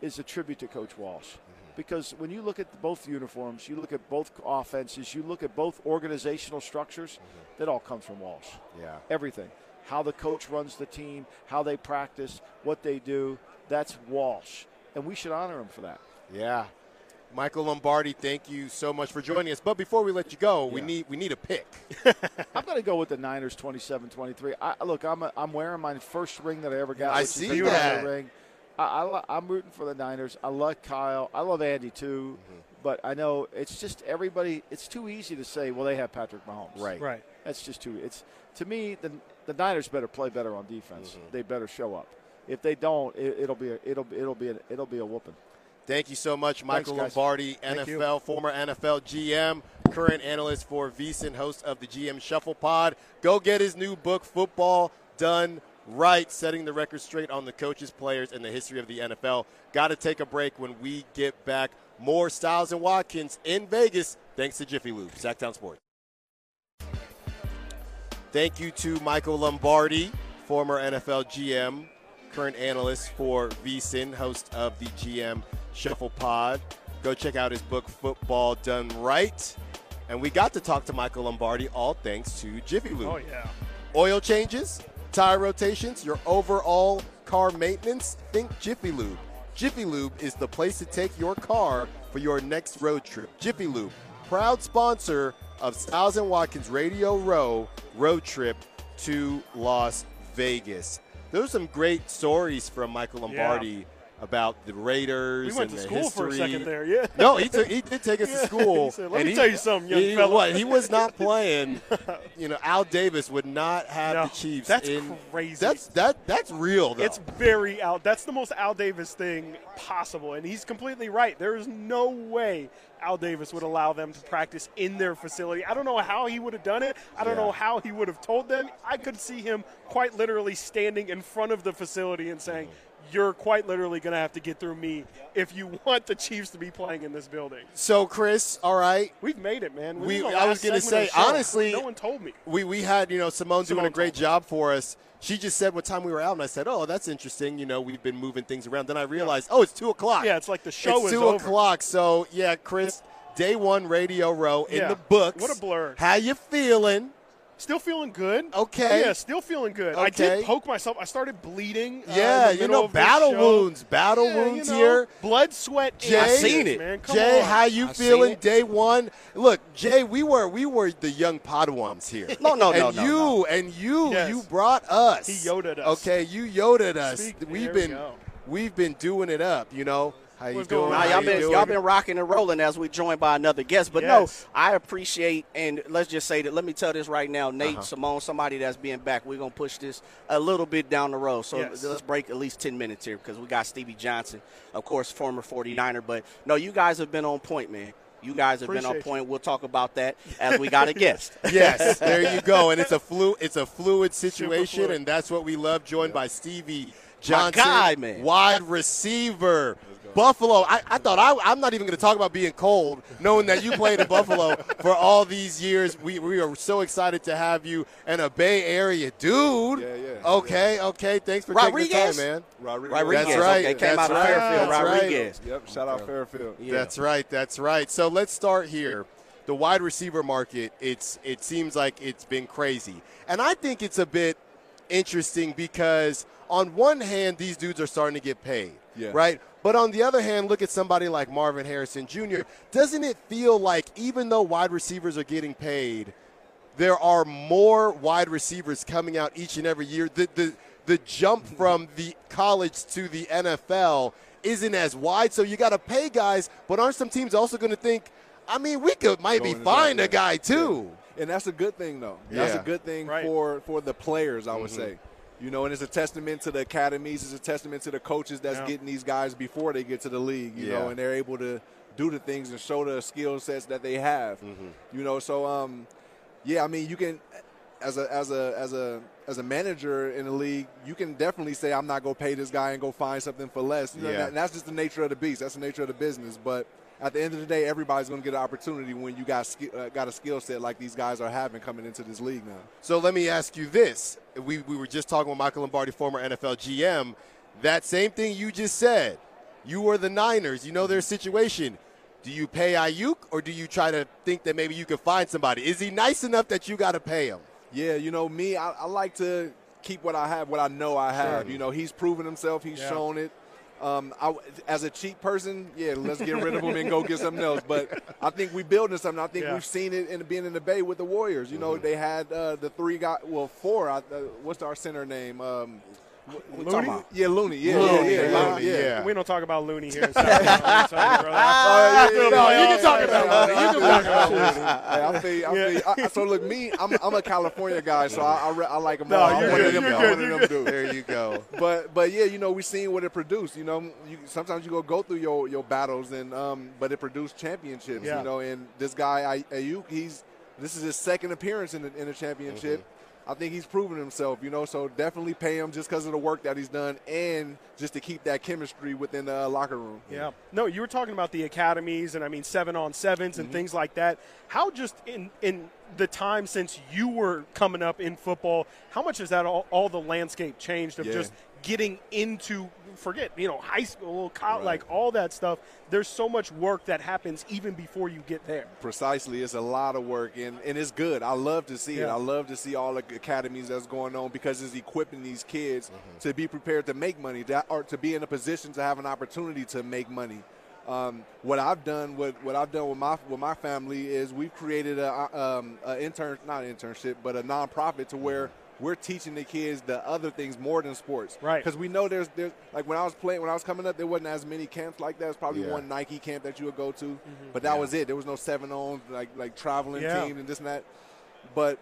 is a tribute to Coach Walsh. Because when you look at both uniforms, you look at both offenses, you look at both organizational structures, mm-hmm. that all comes from Walsh. Yeah. Everything. How the coach runs the team, how they practice, what they do, that's Walsh. And we should honor him for that. Yeah. Michael Lombardi, thank you so much for joining us. But before we let you go, we need we need a pick. <laughs> I'm going to go with the Niners 27-23. I, look, I'm, a, I'm wearing my first ring that I ever got. I see that. Ring. I, I, lo- I'm rooting for the Niners. I love Kyle. I love Andy too. Mm-hmm. But I know it's just everybody. It's too easy to say, well, they have Patrick Mahomes. Right. Right. That's just too. It's to me the the Niners better play better on defense. Mm-hmm. They better show up. If they don't, it, it'll be a, it'll it'll be a, it'll be a whooping. Thank you so much, Michael guys. Lombardi, NFL, former NFL GM, current analyst for VSiN, host of the GM Shuffle Pod. Go get his new book, Football Done Right, setting the record straight on the coaches, players, and the history of the NFL. Got to take a break when we get back. More Stiles and Watkins in Vegas, thanks to Jiffy Lube, Sactown Sports. Thank you to Michael Lombardi, former NFL GM, current analyst for VSiN, host of the GM Shuffle Pod. Go check out his book, Football Done Right. And we got to talk to Michael Lombardi, all thanks to Jiffy Lube. Oh yeah. Oil changes, tire rotations, your overall car maintenance, think Jiffy Lube. Jiffy Lube is the place to take your car for your next road trip. Jiffy Lube, proud sponsor of Stiles and Watkins Radio Row road trip to Las Vegas. There were some great stories from Michael Lombardi about the Raiders We went and to the school history. for a second there. Yeah. No, he, took, he did take us to <laughs> school. He said, "Let me he- tell you something, young he, fella." what, he was not <laughs> playing. <laughs> You know, Al Davis would not have No, the Chiefs. that's in, crazy. That's that. That's real though. It's very out. That's the most Al Davis thing possible, and he's completely right. There is no way Al Davis would allow them to practice in their facility. I don't know how he would have done it. I don't Yeah. know how he would have told them. I could see him quite literally standing in front of the facility and saying, "You're quite literally going to have to get through me if you <laughs> want the Chiefs to be playing in this building." so, Chris. All right. We've made it, man. We- This I was gonna say, honestly- no one told me. We we had you know Simone doing a great told me. job for us. She just said what time we were out, and I said, "Oh, that's interesting." You know, we've been moving things around. Then I realized, oh, it's two o'clock. Yeah, it's like the show it's is two over. o'clock. So yeah, Chris, day one radio row in Yeah. the books. What a blur. How you feeling? Still feeling good. Okay. Yeah, still feeling good. I did poke myself. I started bleeding. uh, Yeah, in the you know, battle wounds, battle Yeah, wounds you know, here. Blood, sweat. Jay, I tears, seen it. man. Come Jay, on. how you I seen feeling? Day one. Look, Jay, we were we were the young Padawans here. <laughs> No, no, no, and no, you no. and you Yes. you brought us. He Yoda'd us. Okay, you Yoda'd us. Speak- we've there we been we've been doing it up. You know how you What's doing? going Nah, on? How y'all you been doing? y'all been rocking and rolling as we joined by another guest. But Yes. no, I appreciate and let's just say that. Let me tell this right now, Nate Uh-huh. Simone, somebody that's being back. We're gonna push this a little bit down the road. So Yes. let's break at least ten minutes here because we got Stevie Johnson, of course, former 49er. But no, you guys have been on point, man. You guys have been on Appreciate you. point. We'll talk about that as we got a guest. <laughs> <laughs> yes, there you go. And it's a flu it's a fluid situation, fluid. and that's what we love. Joined by Stevie Johnson, guy, man. wide receiver. Buffalo. I, I thought I, I'm not even going to talk about being cold, knowing that you played in Buffalo <laughs> for all these years. We, we are so excited to have you and a Bay Area dude. Yeah, yeah, okay, okay. Thanks for Rodriguez? taking the time, man. Rodriguez. Rodriguez, That's right. okay, came That's out of right. Fairfield. That's right. Rodriguez. Yep. Shout out Fairfield. Yeah. That's right. That's right. So let's start here. The wide receiver market, it's it seems like it's been crazy. And I think it's a bit interesting because on one hand these dudes are starting to get paid. Yeah. Right? But on the other hand, look at somebody like Marvin Harrison Jr. Doesn't it feel like even though wide receivers are getting paid, there are more wide receivers coming out each and every year. The the the jump from the college to the NFL isn't as wide, so you got to pay guys. But aren't some teams also going to think? I mean, we could might be find a guy too. And that's a good thing, though. That's Yeah. a good thing Right. for for the players, I Mm-hmm. would say. You know, and it's a testament to the academies. It's a testament to the coaches that's Yeah. getting these guys before they get to the league. You Yeah. know, and they're able to do the things and show the skill sets that they have. Mm-hmm. You know, so um, yeah, I mean, you can as a as a as a as a manager in the league, you can definitely say I'm not gonna pay this guy and go find something for less. You know, Yeah. and that's just the nature of the beast. That's the nature of the business. But at the end of the day, everybody's gonna get an opportunity when you got uh, got a skill set like these guys are having coming into this league now. So let me ask you this: we we were just talking with Michael Lombardi, former NFL GM. That same thing you just said. You were the Niners. You know their situation. Do you pay Aiyuk or do you try to think that maybe you can find somebody? Is he nice enough that you got to pay him? Yeah, you know me, I, I like to keep what I have, what I know I have. You know, he's proven himself, he's Yeah. shown it. Um, I, as a cheap person, yeah, let's get rid of them and go get something else. But I think we're building something. I think Yeah. we've seen it in being in the Bay with the Warriors. You know, they had uh, the three guy, well, four. Uh, what's our center name? Um, Looney? yeah, Looney. Yeah, Looney, yeah, yeah, Looney, yeah. yeah. We don't talk about Looney here. in South Carolina, I'm telling you. Yeah, yeah, No, you can talk about Looney. You can talk about Looney. <laughs> Hey, I feel, I Yeah. feel, I, so look, me, I'm, I'm a California guy, so I, I, re- I like them No, all. I'm you're of them, you're I'm good, one of you're them dudes. There you go. but but yeah, you know, we seen what it produced. You know, you, sometimes you go go through your, your battles, and um, but it produced championships. Yeah. You know, and this guy Ay- Aiyuk, he's this is his second appearance in the, in a championship. I think he's proven himself. You know, so definitely pay him just because of the work that he's done, and just to keep that chemistry within the locker room. Yeah. No, you were talking about the academies and I mean seven on 7s Mm-hmm. and things like that. How just in in the time since you were coming up in football, how much has that all, all the landscape changed of Yeah. just getting into forget you know high school, college, Right. like all that stuff? There's so much work that happens even before you get there. Precisely, it's a lot of work, and, and it's good. I love to see it. I love to see all the academies that's going on because it's equipping these kids to be prepared to make money, that, or to be in a position to have an opportunity to make money. Um, what I've done, what, what I've done with my with my family is we've created a, um, a intern, not internship, but a nonprofit to where we're teaching the kids the other things more than sports. Right. Because we know there's there's like when I was playing when I was coming up, there wasn't as many camps like that. It's probably Yeah. one Nike camp that you would go to, mm-hmm. but that was it. There was no seven on like like traveling Yeah. teams and this and that. But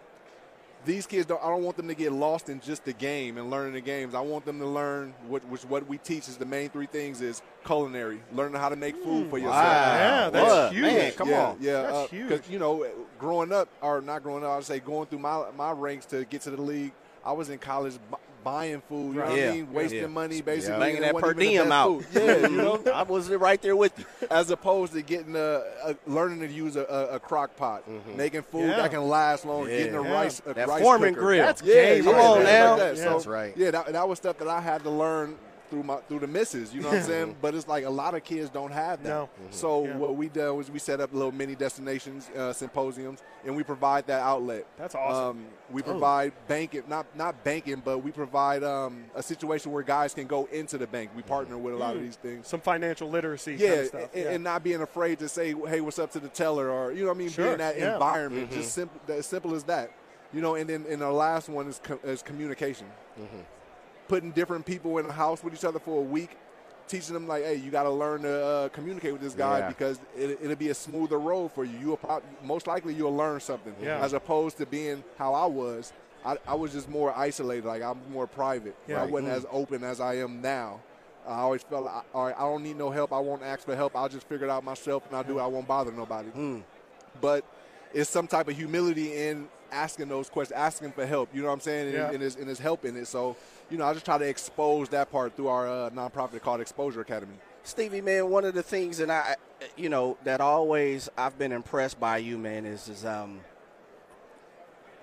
these kids don't. I don't want them to get lost in just the game and learning the games. I want them to learn what which what we teach is the main three things is culinary, learning how to make food for yourself. Yeah, that's What? huge. Man, come yeah, on. Yeah, That's uh, huge. you know, growing up or not growing up, I'd say going through my my ranks to get to the league. I was in college buying food. You know what I mean? Wasting Yeah. money basically. Banging and that per diem out. Yeah, you know. <laughs> I was right there with you. As opposed to getting a, a learning to use a, a, a crock pot, mm-hmm. making food Yeah. that can last long, Yeah. getting a Yeah. rice a That rice cooker. grill. That's Yeah, game Come on now. Like that. Yeah. So, That's right. Yeah, that, that was stuff that I had to learn through my through the misses. You know what I'm <laughs> saying? But it's like a lot of kids don't have that. No. So Yeah. what we do is we set up little mini destinations, uh, symposiums, and we provide that outlet. That's awesome. Um, we provide banking, not not banking, but we provide um, a situation where guys can go into the bank. We partner with a lot of these things. Some financial literacy Yeah, kind of stuff. and, yeah. and not being afraid to say, "Hey, what's up?" to the teller, or you know, what I mean, Sure, being that yeah. environment, just simple, as simple as that. You know, and then and the last one is co- is communication. Putting different people in a house with each other for a week, teaching them like, "Hey, you got to learn to uh, communicate with this guy Yeah. because it, it'll be a smoother road for you. You'll prob- most likely you'll learn something, Yeah. as opposed to being how I was. I, I was just more isolated, like I'm more private. Yeah. I wasn't mm-hmm. as open as I am now. I always felt, I- all right, I don't need no help. I won't ask for help. I'll just figure it out myself, and I'll do mm. it. I won't bother nobody. Mm. But it's some type of humility in asking those questions, asking for help. You know what I'm saying? And, Yeah. and, it's, and it's helping it. So, you know, I just try to expose that part through our uh, nonprofit called Exposure Academy. Stevie, man, one of the things that I, you know, that always I've been impressed by you, man, is is um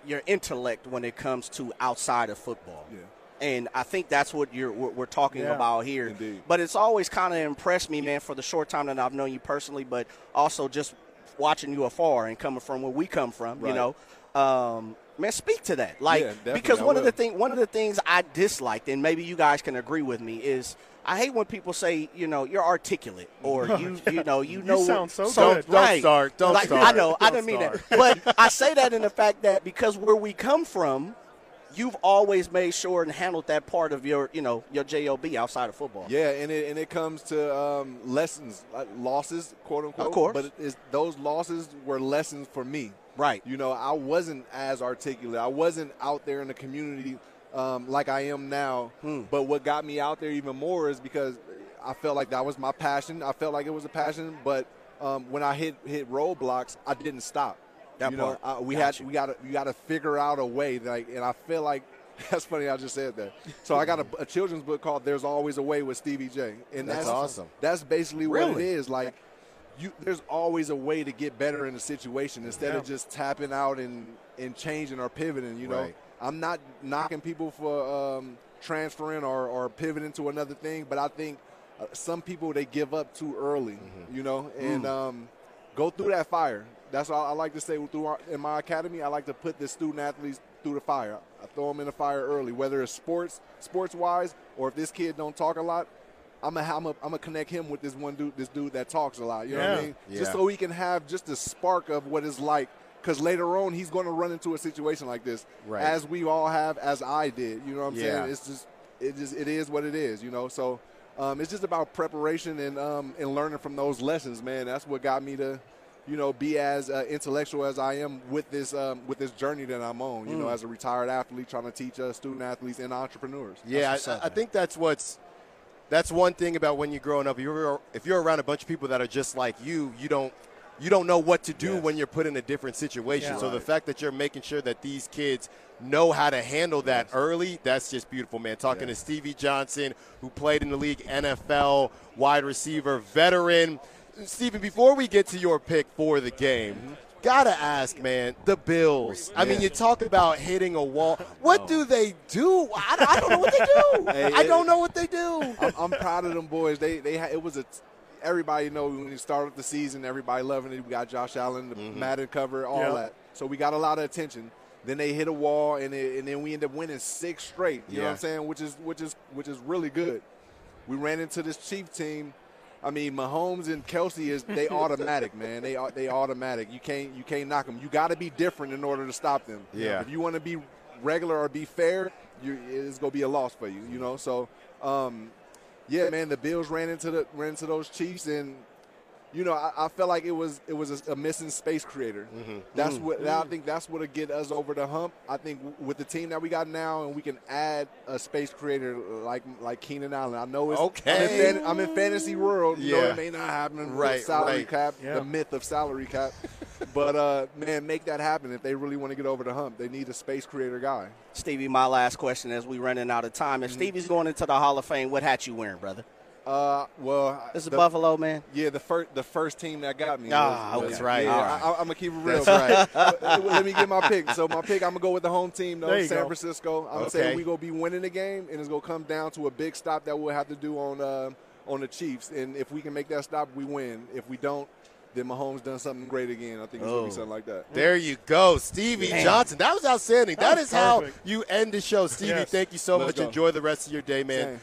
your intellect when it comes to outside of football. Yeah. And I think that's what you're we're, we're talking Yeah. about here. Indeed. But it's always kind of impressed me, man, for the short time that I've known you personally, but also just watching you afar and coming from where we come from. You know, um, man, speak to that. Like Yeah, because one of the thing one of the things I disliked, and maybe you guys can agree with me, is I hate when people say, you know, you're articulate <laughs> or you, you know, you You know, sound so Don't, good. don't start. Don't like, start. I know, I Don't didn't mean start. that, but <laughs> I say that in the fact that because where we come from, you've always made sure and handled that part of your, you know, your job outside of football. Yeah, and it, and it comes to um, lessons, like losses, quote unquote. Of course. But it is, those losses were lessons for me. Right. You know, I wasn't as articulate. I wasn't out there in the community um, like I am now. Hmm. But what got me out there even more is because I felt like that was my passion. I felt like it was a passion. But um, when I hit hit roadblocks, I didn't stop. That you part. know, I, we Got had you. we got to we got to figure out a way. Like, and I feel like. <laughs> That's funny. I just said that. So I got a, a children's book called "There's Always a Way" with Stevie J, and That's that's, awesome. That's basically what it is. Like, you, there's always a way to get better in a situation instead of just tapping out and, and changing or pivoting. You know, Right. I'm not knocking people for um, transferring or, or pivoting to another thing, but I think uh, some people they give up too early. Mm-hmm. You know, and Mm. um, go through that fire. That's all I like to say through our, in my academy. I like to put the student athletes through the fire. I throw them in the fire early, whether it's sports, sports wise, or if this kid don't talk a lot. I'm gonna I'm gonna I'm gonna connect him with this one dude, this dude that talks a lot. You know what I mean? Yeah. Just so he can have just a spark of what it's like. Because later on, he's going to run into a situation like this, Right. as we all have, as I did. You know what I'm Yeah. saying? It's just it just it is what it is. You know, so um, it's just about preparation and um, and learning from those lessons, man. That's what got me to, you know, be as uh, intellectual as I am with this um, with this journey that I'm on. You know, as a retired athlete, trying to teach uh, student athletes and entrepreneurs. Yeah, I, I think that's what's that's one thing about when you're growing up. If you're if you're around a bunch of people that are just like you, you don't you don't know what to do Yes. when you're put in a different situation. Yeah. So the fact that you're making sure that these kids know how to handle that early, that's just beautiful, man. Talking Yeah. to Stevie Johnson, who played in the league, NFL wide receiver, veteran. Stephen, before we get to your pick for the game, mm-hmm. Gotta ask, man. The Bills. I mean, you talk about hitting a wall. What do they do? I, I don't know what they do. Hey, I it- don't know what they do. I'm, I'm proud of them boys. They they it was a everybody know when you started the season, everybody loving it. We got Josh Allen, the Mm-hmm. Madden cover, all Yep. that. So we got a lot of attention. Then they hit a wall, and it, and then we end up winning six straight. You know what I'm saying? Which is which is which is really good. We ran into this Chief team. I mean, Mahomes and Kelce is they <laughs> automatic, man. They are they automatic. You can't you can't knock them. You got to be different in order to stop them. Yeah. If you want to be regular or be fair, you, it's gonna be a loss for you. You know. So, um, yeah, man. The Bills ran into the ran into those Chiefs, and you know I, I felt like it was it was a, a missing space creator. That's what I think. That's what'll get us over the hump. I think w- with the team that we got now, and we can add a space creator like like Keenan Allen. I know it's Okay. I'm in, fan, I'm in fantasy world. You know Yeah. it may not happen. with Right, salary right. cap, Yeah. the myth of salary cap. <laughs> but uh, man, make that happen if they really want to get over the hump. They need a space creator guy. Stevie, my last question as we running out of time. Mm-hmm. If Stevie's going into the Hall of Fame, what hat you wearing, brother? Uh, well, This is the- Buffalo, man. Yeah, the first the first team that got me. Ah, was- okay. That's right. Yeah, All right. I, am gonna keep it real. That's right. Let me get my pick. So my pick, I'm gonna go with the home team, though, San go. Francisco. I'm Okay. saying we gonna be winning the game, and it's gonna come down to a big stop that we'll have to do on uh, on the Chiefs. And if we can make that stop, we win. If we don't, then Mahomes done something great again. I think it's gonna Oh. be something like that. There you go, Stevie Man. Johnson. That was outstanding. That that was is how you end the show, Stevie. Yes. Thank you so Let's much. go. Enjoy the rest of your day, man. Same.